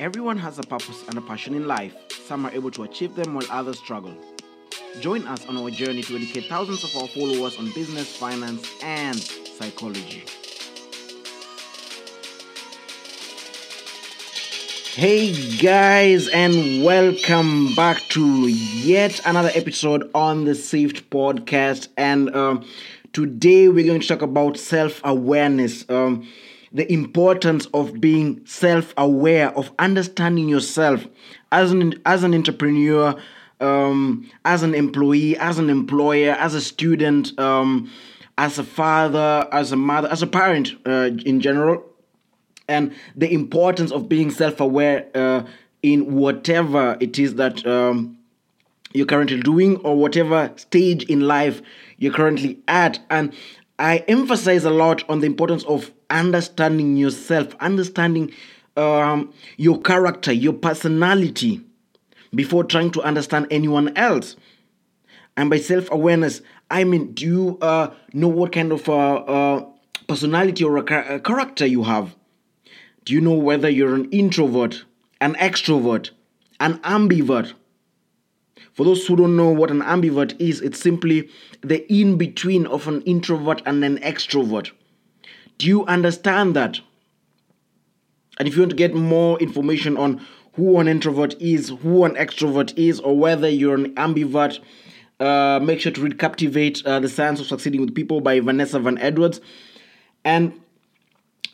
Everyone has a purpose and a passion in life. Some are able to achieve them while others struggle. Join us on our journey to educate thousands of our followers on business, finance, and psychology. Hey guys, and welcome back to yet another episode on the Saved podcast. And um, today we're going to talk about self awareness. Um, the importance of being self-aware of understanding yourself as an as an entrepreneur um, as an employee as an employer as a student um, as a father as a mother as a parent uh, in general. And the importance of being self-aware uh, in whatever it is that um, you're currently doing or whatever stage in life you're currently at. And i emphasize a lot on the importance of understanding yourself, understanding um, your character, your personality, before trying to understand anyone else. And by self awareness, I mean, do you uh, know what kind of uh, uh, personality or a character you have? Do you know whether you're an introvert, an extrovert, an ambivert? For those who don't know what an ambivert is, it's simply the in between of an introvert and an extrovert. Do you understand that? And if you want to get more information on who an introvert is, who an extrovert is, or whether you're an ambivert, uh, make sure to read Captivate, uh, The Science of Succeeding with People by Vanessa Van Edwards. And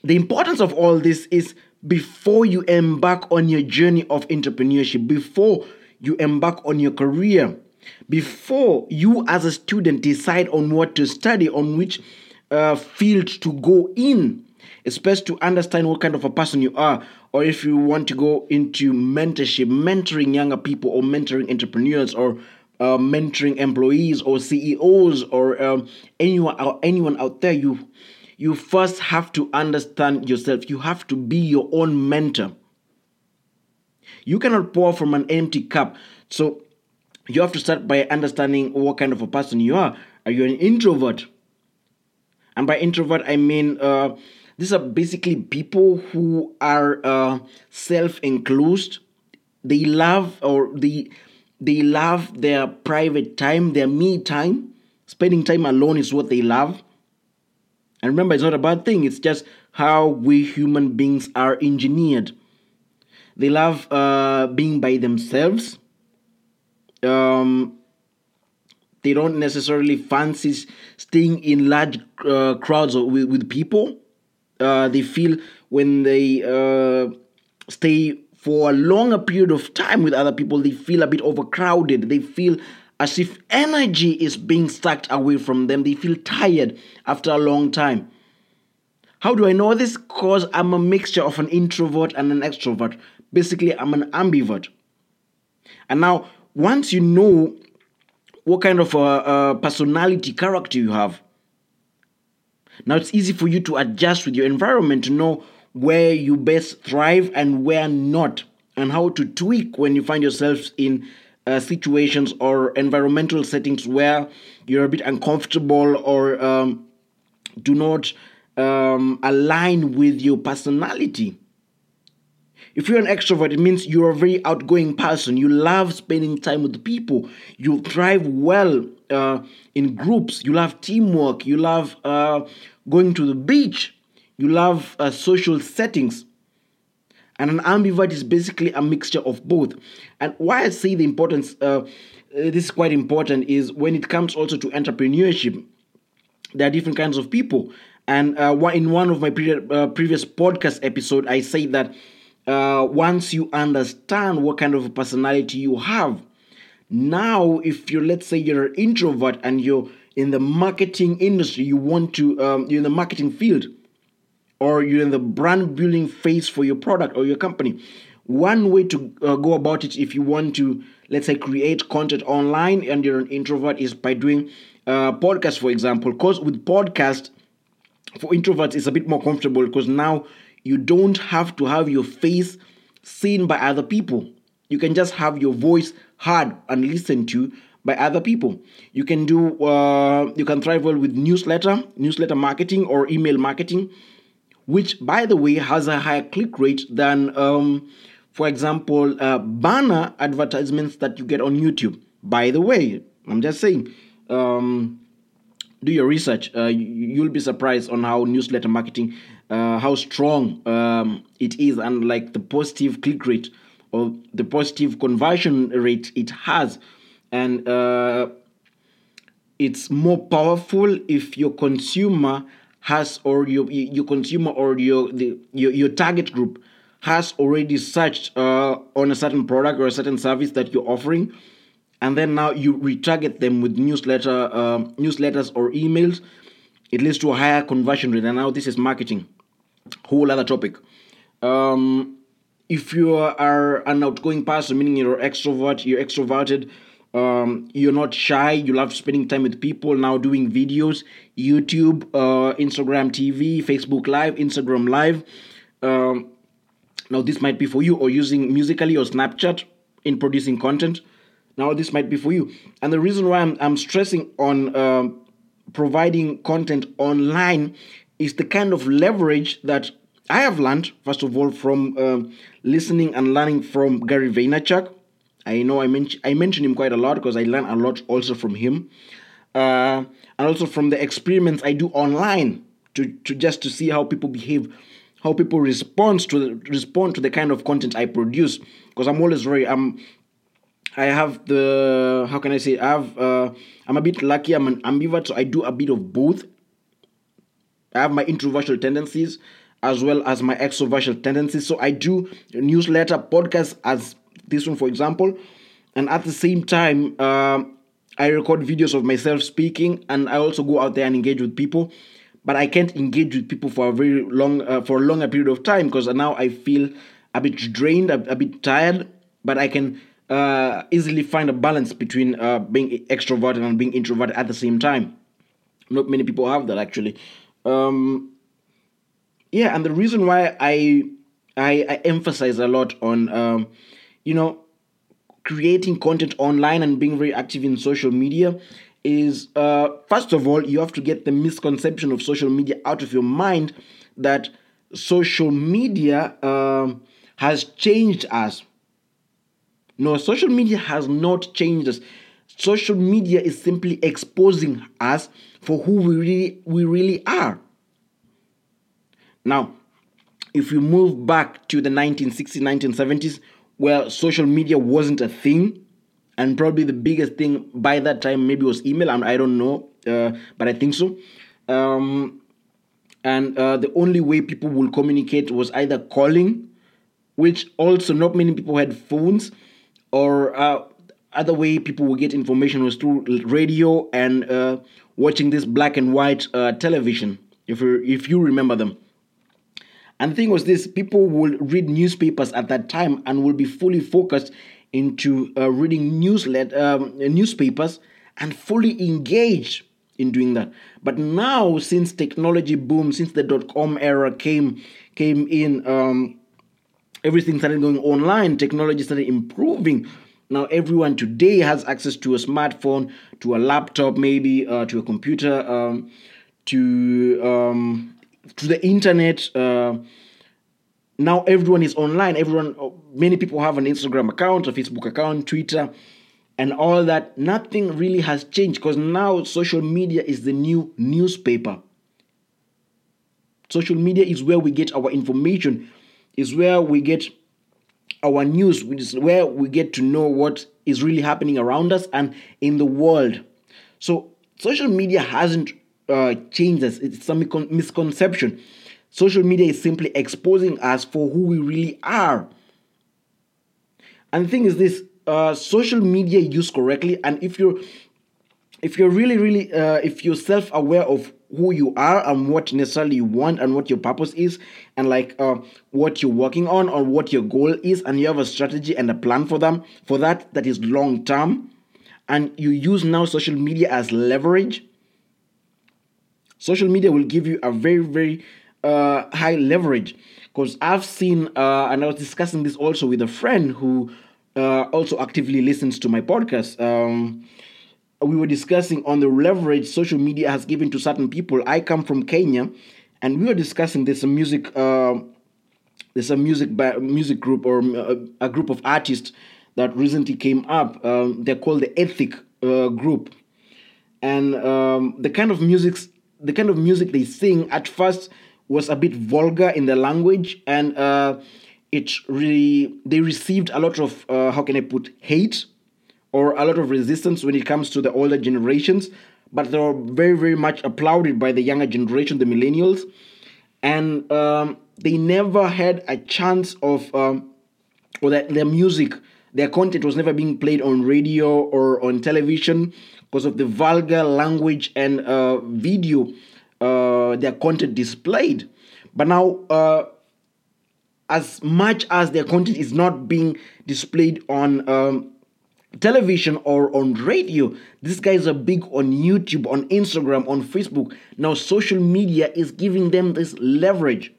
the importance of all this is before you embark on your journey of entrepreneurship, before you embark on your career, before you as a student decide on what to study, on which uh, field to go in. Best to understand what kind of a person you are, or if you want to go into mentorship, mentoring younger people, or mentoring entrepreneurs, or uh, mentoring employees, or CEOs, or um, anyone or anyone out there. You you first have to understand yourself. You have to be your own mentor. You cannot pour from an empty cup. So you have to start by understanding what kind of a person you are. Are you an introvert? And by introvert, I mean uh, these are basically people who are uh, self-enclosed. They love or they they love their private time, their me time. Spending time alone is what they love. And remember, it's not a bad thing. It's just how we human beings are engineered. They love uh, being by themselves. Um, they don't necessarily fancy staying in large uh, crowds with, with people. Uh, they feel when they uh, stay for a longer period of time with other people, they feel a bit overcrowded. They feel as if energy is being sucked away from them. They feel tired after a long time. How do I know this? Because I'm a mixture of an introvert and an extrovert. Basically, I'm an ambivert. And now, once you know what kind of a, a personality character you have. Now it's easy for you to adjust with your environment to know where you best thrive and where not, and how to tweak when you find yourselves in uh, situations or environmental settings where you're a bit uncomfortable or um, do not um, align with your personality. If you're an extrovert, it means you're a very outgoing person. You love spending time with people. You thrive well uh, in groups. You love teamwork. You love uh, going to the beach. You love uh, social settings. And an ambivert is basically a mixture of both. And why I say the importance, uh, this is quite important, is when it comes also to entrepreneurship, there are different kinds of people. And uh, in one of my pre- uh, previous podcast episode, I say that uh, once you understand what kind of a personality you have, now if you're let's say you're an introvert and you're in the marketing industry, you want to um, you're in the marketing field, or you're in the brand building phase for your product or your company. One way to uh, go about it, if you want to, let's say, create content online and you're an introvert, is by doing uh, podcast, for example. Because with podcast, for introverts, it's a bit more comfortable because now you don't have to have your face seen by other people. You can just have your voice heard and listened to by other people. You can do uh, you can thrive well with newsletter, newsletter marketing or email marketing, which by the way has a higher click rate than um, for example, uh, banner advertisements that you get on YouTube. By the way, I'm just saying, um, do your research. Uh, you'll be surprised on how newsletter marketing, uh, how strong um, it is, and like the positive click rate or the positive conversion rate it has, and uh, it's more powerful if your consumer has or your your consumer or your the your, your target group has already searched uh, on a certain product or a certain service that you're offering. And then now you retarget them with newsletter uh, newsletters or emails it leads to a higher conversion rate. And now this is marketing whole other topic. Um, if you are an outgoing person meaning you're extrovert you're extroverted um, you're not shy you love spending time with people now doing videos youtube uh, instagram tv facebook live instagram live um, now this might be for you or using Musical.ly or snapchat in producing content now this might be for you. And the reason why i'm, I'm stressing on um, providing content online is the kind of leverage that i have learned first of all from um, listening and learning from gary vaynerchuk. I know i, men- I mention him quite a lot because i learn a lot also from him. Uh, and also from the experiments i do online to, to just to see how people behave how people respond to the, respond to the kind of content I produce. Because I'm always very I'm I have the how can I say I have uh, I'm a bit lucky I'm an ambivert so I do a bit of both I have my introversion tendencies as well as my extroversion tendencies so I do newsletter podcasts as this one for example and at the same time uh, I record videos of myself speaking and I also go out there and engage with people but I can't engage with people for a very long uh, for a longer period of time because now I feel a bit drained, a, a bit tired. But I can uh, easily find a balance between uh, being extroverted and being introverted at the same time. Not many people have that actually. Um, yeah, and the reason why I I, I emphasize a lot on um, you know creating content online and being very active in social media is uh, first of all, you have to get the misconception of social media out of your mind that social media uh, has changed us. No, social media has not changed us. Social media is simply exposing us for who we really, we really are. Now, if we move back to the 1960s, 1970s, where social media wasn't a thing, and probably the biggest thing by that time maybe was email i don't know uh, but i think so um, and uh, the only way people will communicate was either calling which also not many people had phones or uh, other way people would get information was through radio and uh, watching this black and white uh, television if you if you remember them and the thing was this people will read newspapers at that time and will be fully focused into uh, reading newslet um, newspapers and fully engaged in doing that. But now, since technology boom, since the dot com era came came in, um, everything started going online. Technology started improving. Now everyone today has access to a smartphone, to a laptop, maybe uh, to a computer, um, to um, to the internet. Uh, now everyone is online everyone many people have an instagram account a facebook account twitter and all that nothing really has changed because now social media is the new newspaper social media is where we get our information is where we get our news which is where we get to know what is really happening around us and in the world. So social media hasn't uh, changed us. It's some misconception. Social media is simply exposing us for who we really are. And the thing is this uh, social media used correctly, and if you're if you're really, really, uh, if you're self-aware of who you are and what necessarily you want and what your purpose is, and like uh, what you're working on or what your goal is, and you have a strategy and a plan for them, for that that is long term, and you use now social media as leverage. Social media will give you a very, very uh, high leverage because I've seen, uh, and I was discussing this also with a friend who uh, also actively listens to my podcast. Um, we were discussing on the leverage social media has given to certain people. I come from Kenya, and we were discussing this music uh, there's a music ba- music group or a, a, group of artists that recently came up. Um, they're called the Ethic uh, Group, and um, the kind of music the kind of music they sing at first was a bit vulgar in the language, and uh, it really they received a lot of uh, how can I put hate or a lot of resistance when it comes to the older generations, but they were very very much applauded by the younger generation, the millennials, and um, they never had a chance of um, or that their music their content was never being played on radio or on television because of the vulgar language and uh, video uh, their content displayed. But now uh, as much as their content is not being displayed on um, television or on radio. These guys are big on YouTube, on Instagram, on Facebook. Now, social media is giving them this leverage.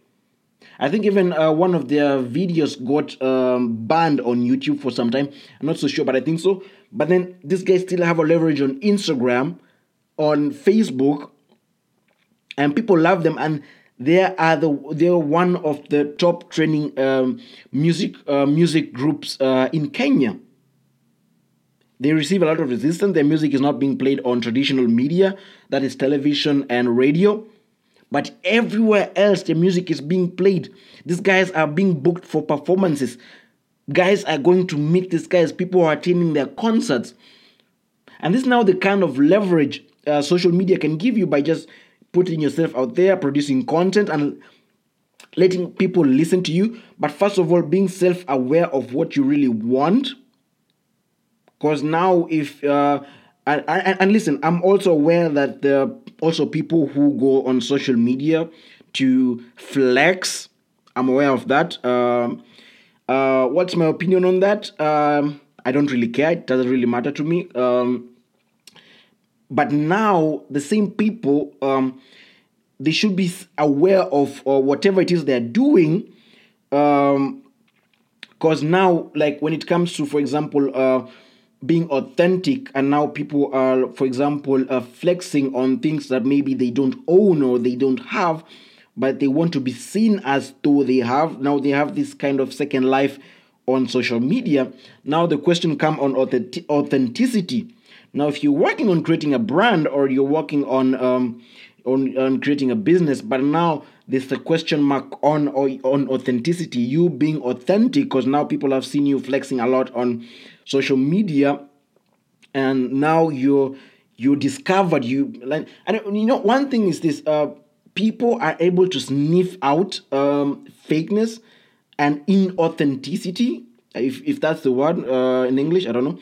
I think even uh, one of their videos got um, banned on YouTube for some time. I'm not so sure, but I think so. But then these guys still have a leverage on Instagram, on Facebook, and people love them. And they are the they're one of the top trending um, music uh, music groups uh, in Kenya. They receive a lot of resistance. Their music is not being played on traditional media, that is television and radio. But everywhere else, the music is being played. These guys are being booked for performances. Guys are going to meet these guys. People are attending their concerts. And this is now the kind of leverage uh, social media can give you by just putting yourself out there, producing content, and letting people listen to you. But first of all, being self aware of what you really want. Because now, if uh, and, and, and listen, I'm also aware that there are also people who go on social media to flex. I'm aware of that. Um, uh, what's my opinion on that? Um, I don't really care. It doesn't really matter to me. Um, but now the same people, um, they should be aware of uh, whatever it is they're doing. Because um, now, like when it comes to, for example, uh, being authentic and now people are for example uh, flexing on things that maybe they don't own or they don't have but they want to be seen as though they have. Now they have this kind of second life on social media. Now the question come on authentic- authenticity. Now if you're working on creating a brand or you're working on um, on, on creating a business but now there's a question mark on on authenticity you being authentic because now people have seen you flexing a lot on social media and now you you discovered you like don't you know one thing is this uh people are able to sniff out um fakeness and inauthenticity if if that's the word uh in english i don't know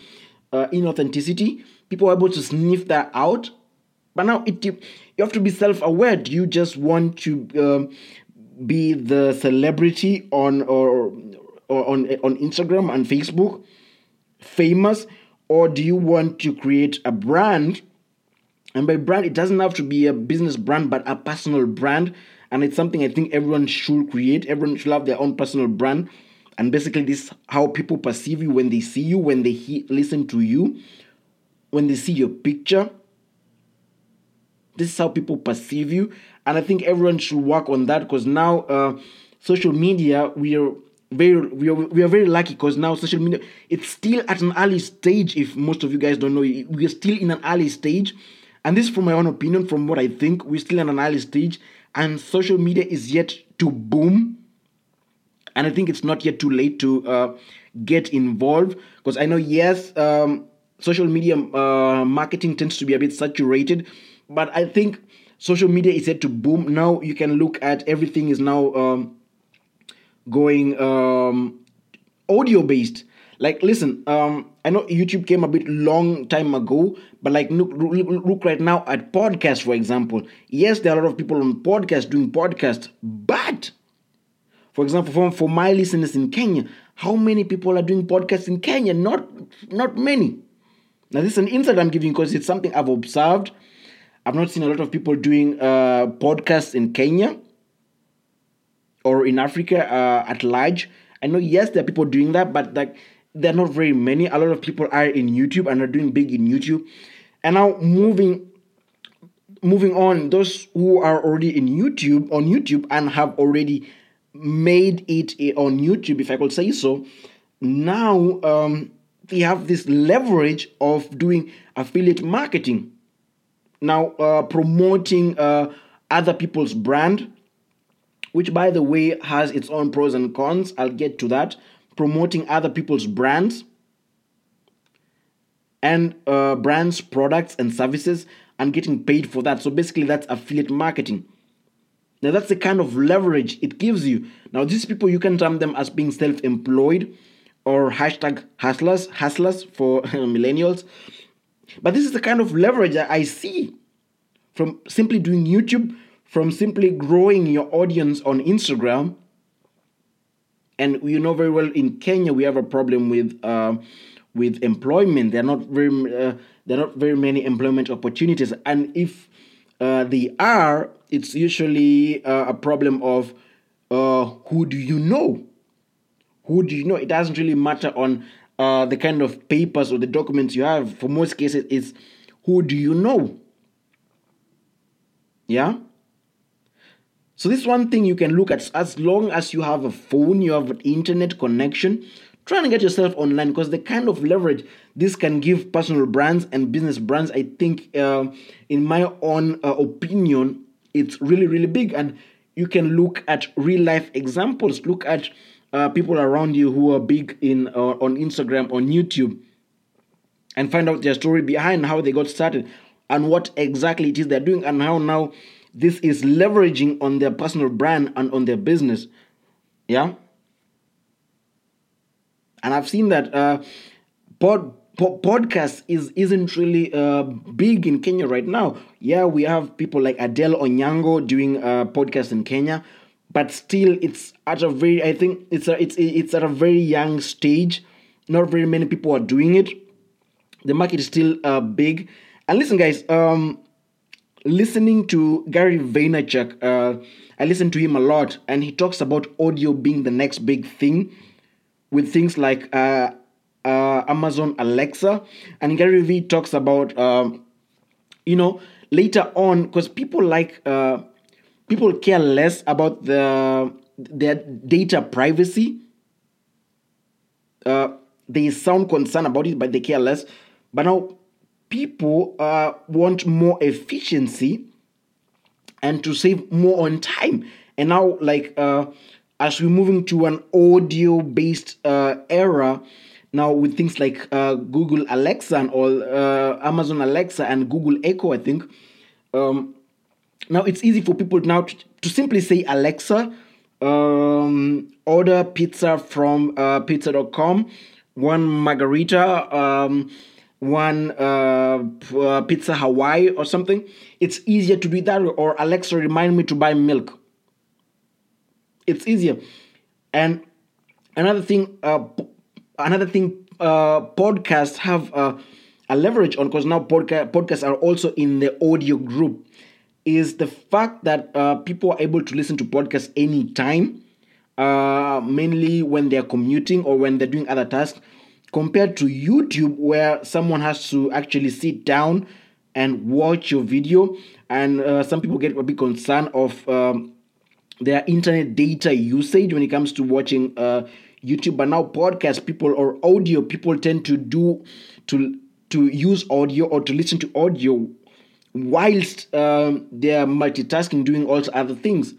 uh inauthenticity. People are able to sniff that out. But now it you have to be self-aware. Do you just want to um, be the celebrity on or, or on on instagram and facebook famous or do you want to create a brand? And by brand it doesn't have to be a business brand but a personal brand. And it's something i think everyone should create. Everyone should have their own personal brand. And basically this how people perceive you when they see you when they he- listen to you when they see your picture. This is how people perceive you. And i think everyone should work on that because now uh, social media we are very we are, we are very lucky because now social media it's still at an early stage if most of you guys don't know. We are still in an early stage. And this is from my own opinion from what i think we're still in an early stage. And social media is yet to boom. And i think it's not yet too late to uh, get involved. Because i know yes um, social media uh, marketing tends to be a bit saturated. But i think social media is yet to boom. Now you can look at everything is now um, going um, audio based. Like, listen, um, I know YouTube came a bit long time ago, but like look, look right now at podcasts, for example. Yes, there are a lot of people on podcasts doing podcasts, but for example, for, for my listeners in Kenya, how many people are doing podcasts in Kenya? Not not many. Now, this is an insight I'm giving because it's something I've observed. I've not seen a lot of people doing uh, podcasts in Kenya or in Africa uh, at large. I know, yes, there are people doing that, but like there are not very many. A lot of people are in YouTube and are doing big in YouTube. And now moving moving on, those who are already in YouTube on YouTube and have already made it on YouTube, if I could say so, now um, they have this leverage of doing affiliate marketing. Now, uh, promoting uh, other people's brand, which by the way has its own pros and cons. I'll get to that. Promoting other people's brands and uh, brands, products, and services and getting paid for that. So basically, that's affiliate marketing. Now, that's the kind of leverage it gives you. Now, these people, you can term them as being self employed or hashtag hustlers, hustlers for millennials. But this is the kind of leverage that I see from simply doing YouTube, from simply growing your audience on Instagram. And you know very well in Kenya we have a problem with uh, with employment. There are not very uh, there are not very many employment opportunities, and if uh, they are, it's usually uh, a problem of uh, who do you know? Who do you know? It doesn't really matter on uh, the kind of papers or the documents you have. For most cases, it's who do you know? Yeah. So this one thing you can look at as long as you have a phone, you have an internet connection, try and get yourself online because the kind of leverage this can give personal brands and business brands, I think, uh, in my own uh, opinion, it's really, really big. And you can look at real life examples. Look at uh, people around you who are big in uh, on Instagram, on YouTube, and find out their story behind how they got started and what exactly it is they're doing and how now this is leveraging on their personal brand and on their business. Yeah and I've seen that uh, pod, po- podcast is isn't really uh, big in Kenya right now. Yeah, we have people like Adelle Onyango doing a podcast in Kenya, but still, it's at a very I think it's a, it's it's at a very young stage. Not very many people are doing it. The market is still uh, big. And listen, guys, um, listening to Gary Vaynerchuk, uh, I listen to him a lot, and he talks about audio being the next big thing with things like uh, uh, Amazon Alexa. And Gary Vee talks about, um, you know, later on, because people like, uh, people care less about the their data privacy. Uh, they sound concerned about it, but they care less. But now people uh, want more efficiency and to save more on time. And now, like, uh, as we're moving to an audio based uh, era now with things like uh, Google Alexa and all uh, Amazon Alexa and Google Echo, I think. Um, now it's easy for people now to, to simply say Alexa, um, order pizza from uh, pizza.com, one margarita, um, one uh, uh, pizza Hawaii or something. It's easier to do that, or Alexa, remind me to buy milk it's easier and another thing uh, another thing uh, podcasts have uh, a leverage on because now podca- podcasts are also in the audio group is the fact that uh, people are able to listen to podcasts anytime uh, mainly when they're commuting or when they're doing other tasks compared to youtube where someone has to actually sit down and watch your video and uh, some people get a bit concerned of um, their internet data usage when it comes to watching uh, YouTube. But now podcast people or audio people tend to do to to use audio or to listen to audio whilst um, they're multitasking, doing also other things.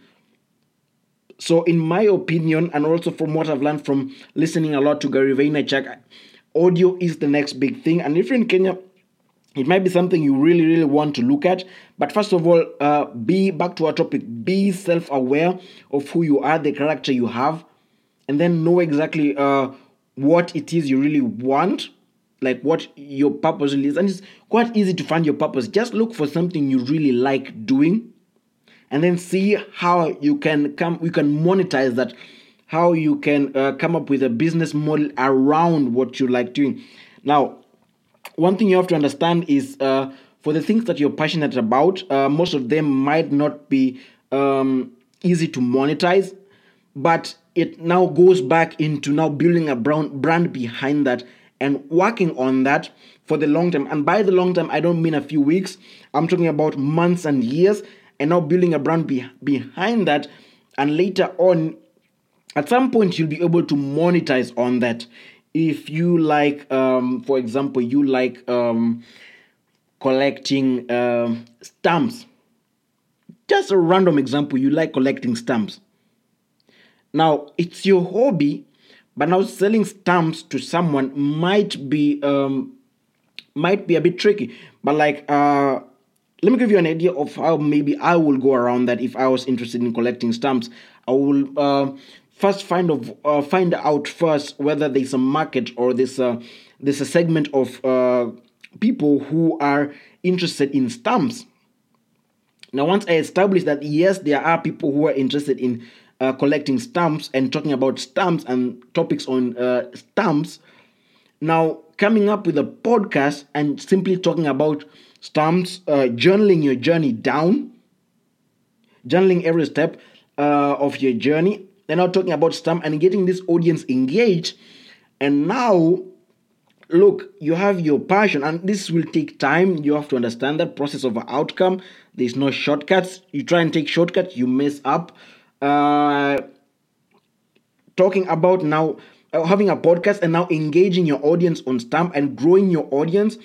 So, in my opinion, and also from what I've learned from listening a lot to Gary Vaynerchuk, audio is the next big thing. And if you're in Kenya, it might be something you really really want to look at. But first of all uh, be back to our topic be self-aware of who you are the character you have and then know exactly uh, what it is you really want like what your purpose is. And it's quite easy to find your purpose. Just look for something you really like doing and then see how you can come you can monetize that how you can uh, come up with a business model around what you like doing now one thing you have to understand is uh, for the things that you're passionate about, uh, most of them might not be um, easy to monetize, but it now goes back into now building a brand brand behind that and working on that for the long term. And by the long term, I don't mean a few weeks. I'm talking about months and years, and now building a brand be- behind that, and later on, at some point you'll be able to monetize on that. If you like um, for example you like um, collecting uh, stamps. Just a random example you like collecting stamps. Now it's your hobby but now selling stamps to someone might be um, might be a bit tricky. But like uh, let me give you an idea of how maybe i will go around that if i was interested in collecting stamps i will uh, first find of uh, find out first whether there's a market or there's a there's a segment of uh, people who are interested in stamps. Now, once I establish that yes, there are people who are interested in uh, collecting stamps and talking about stamps and topics on uh, stamps, now coming up with a podcast and simply talking about stamps, uh, journaling your journey down, journaling every step uh, of your journey, they're now talking about stamp and getting this audience engaged. And now, look, you have your passion, and this will take time. You have to understand that process of outcome. There's no shortcuts. You try and take shortcuts, you mess up. Uh, talking about now uh, having a podcast and now engaging your audience on stamp and growing your audience,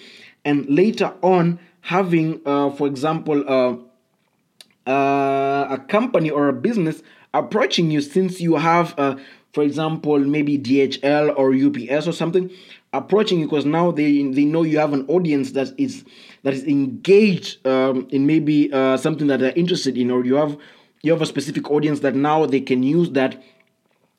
and later on having, uh, for example, uh, uh, a company or a business approaching you since you have, uh, for example, maybe DHL or UPS or something approaching you because now they they know you have an audience that is that is engaged um, in maybe uh, something that they're interested in, or you have you have a specific audience that now they can use that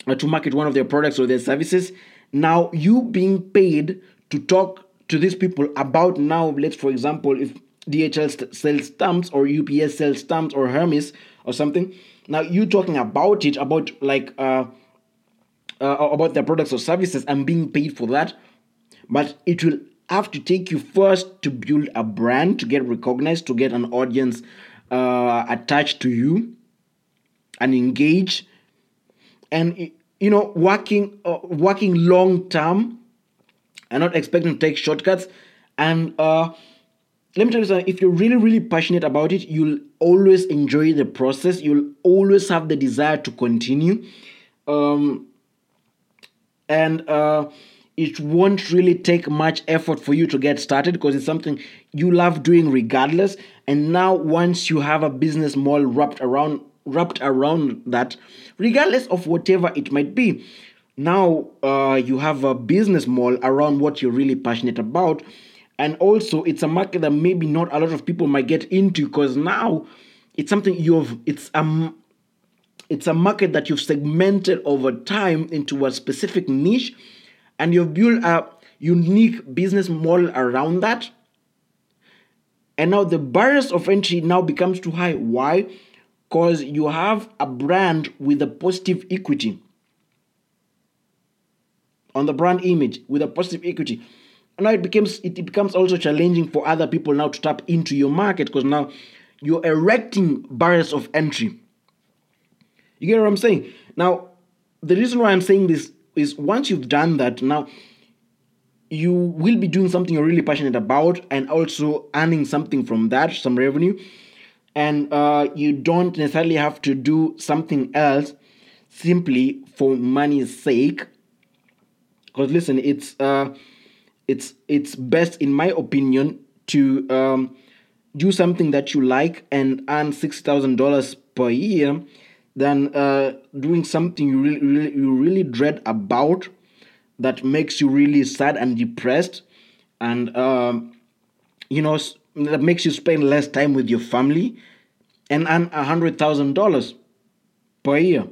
uh, to market one of their products or their services. Now you being paid to talk to these people about now, let's for example, if DHL sells stamps or UPS sells stamps or Hermes or something now you talking about it, about like uh, uh, about their products or services and being paid for that, but it will have to take you first to build a brand, to get recognized, to get an audience uh, attached to you and engage, and you know working uh, working long term and not expecting to take shortcuts. And uh let me tell you something. If you're really really passionate about it you'll always enjoy the process. You'll always have the desire to continue. Um, and uh, it won't really take much effort for you to get started because it's something you love doing regardless. And now once you have a business model wrapped around wrapped around that regardless of whatever it might be now uh, you have a business model around what you're really passionate about. And also it's a market that maybe not a lot of people might get into because now it's something you've it's um it's a market that you've segmented over time into a specific niche and you've built a unique business model around that. And now the barriers of entry now becomes too high. Why? Because you have a brand with a positive equity on the brand image with a positive equity now it becomes it becomes also challenging for other people now to tap into your market because now you're erecting barriers of entry. You get what I'm saying? Now, the reason why I'm saying this is once you've done that, now you will be doing something you're really passionate about and also earning something from that, some revenue. And uh, you don't necessarily have to do something else simply for money's sake. Because listen, it's uh, it's it's best in my opinion to um, do something that you like and earn six thousand dollars per year than uh, doing something you really, really you really dread about that makes you really sad and depressed and um, you know that makes you spend less time with your family and earn a hundred thousand dollars per year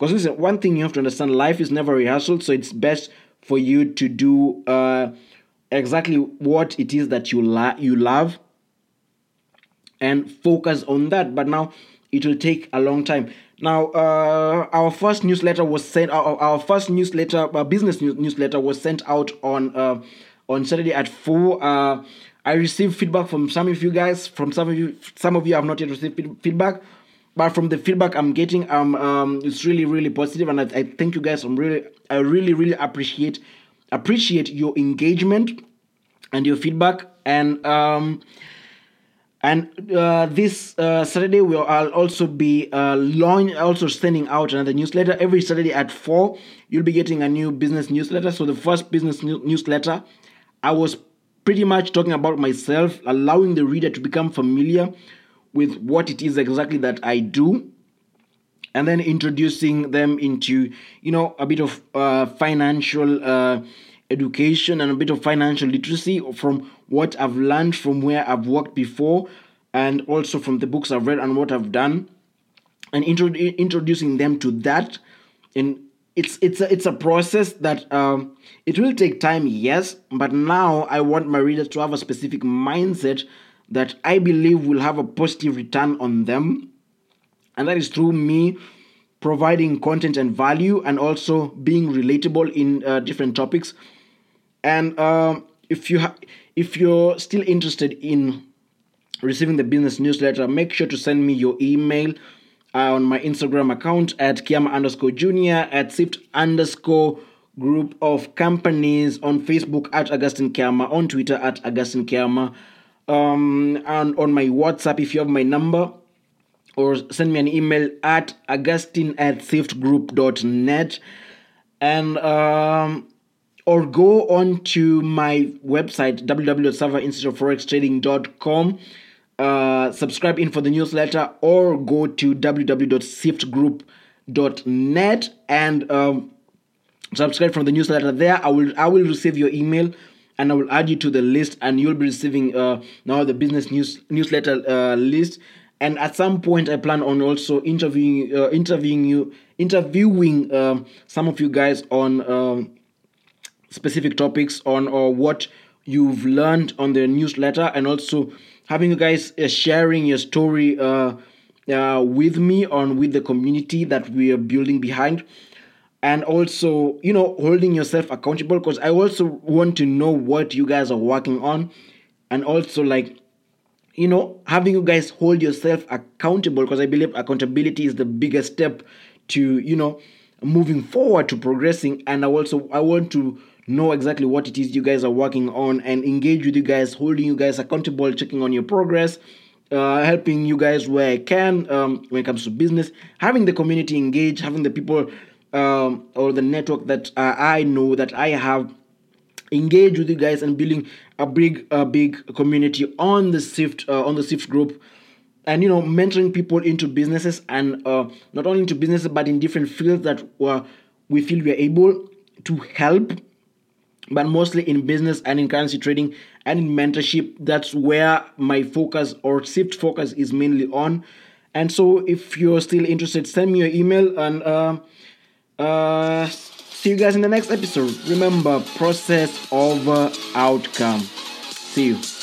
because listen one thing you have to understand life is never rehearsal so it's best for you to do uh, exactly what it is that you you love and focus on that. But now it will take a long time. Now uh, our first newsletter was sent our, our first newsletter uh, business news, newsletter was sent out on uh, on saturday at 4 uh, i received feedback from some of you guys from some of you some of you have not yet received feedback but from the feedback I'm getting, um, um, it's really, really positive, and I, I thank you guys. I'm really, I really, really appreciate appreciate your engagement and your feedback. And um, And uh, this uh, Saturday, we'll I'll also be uh, launch, also sending out another newsletter every Saturday at four. You'll be getting a new business newsletter. So the first business new- newsletter, I was pretty much talking about myself, allowing the reader to become familiar with what it is exactly that I do, and then introducing them into you know a bit of uh, financial uh, education and a bit of financial literacy from what I've learned from where I've worked before, and also from the books I've read and what I've done, and intro- introducing them to that. And it's it's a, it's a process that um, it will take time, yes, but now I want my readers to have a specific mindset that I believe will have a positive return on them, and that is through me providing content and value and also being relatable in uh, different topics. And um, if you ha- if you're still interested in receiving the business newsletter, make sure to send me your email uh, on my Instagram account at Kiama underscore junior, at Sift underscore group of companies, on Facebook at Augustine Kiama, on Twitter at Augustine Kiama, um, and on my WhatsApp if you have my number, or send me an email at augustine at siftgroup.net. And um, or go on to my website www.serverinstituteofforextrading.com uh, subscribe in for the newsletter or go to www.siftgroup.net and um, subscribe from the newsletter there. I will i will receive your email and i will add you to the list and you'll be receiving uh, now the business news newsletter uh, list. And at some point i plan on also interviewing uh, interviewing you interviewing um, some of you guys on um, specific topics on or what you've learned on the newsletter and also having you guys uh, sharing your story uh, uh, with me on with the community that we are building behind and also you know holding yourself accountable because i also want to know what you guys are working on. And also like you know having you guys hold yourself accountable because i believe accountability is the biggest step to you know moving forward to progressing. And i also i want to know exactly what it is you guys are working on and engage with you guys holding you guys accountable checking on your progress uh, helping you guys where i can um, when it comes to business having the community engage having the people um, or the network that uh, i know that i have engage with you guys and building a big a big community on the Sift uh, on the Sift group. And you know mentoring people into businesses and uh, not only into businesses but in different fields that uh, we feel we are able to help but mostly in business and in currency trading and in mentorship. That's where my focus or Sift focus is mainly on. And so if you're still interested send me your email and uh, uh, see you guys in the next episode. Remember process over outcome. See you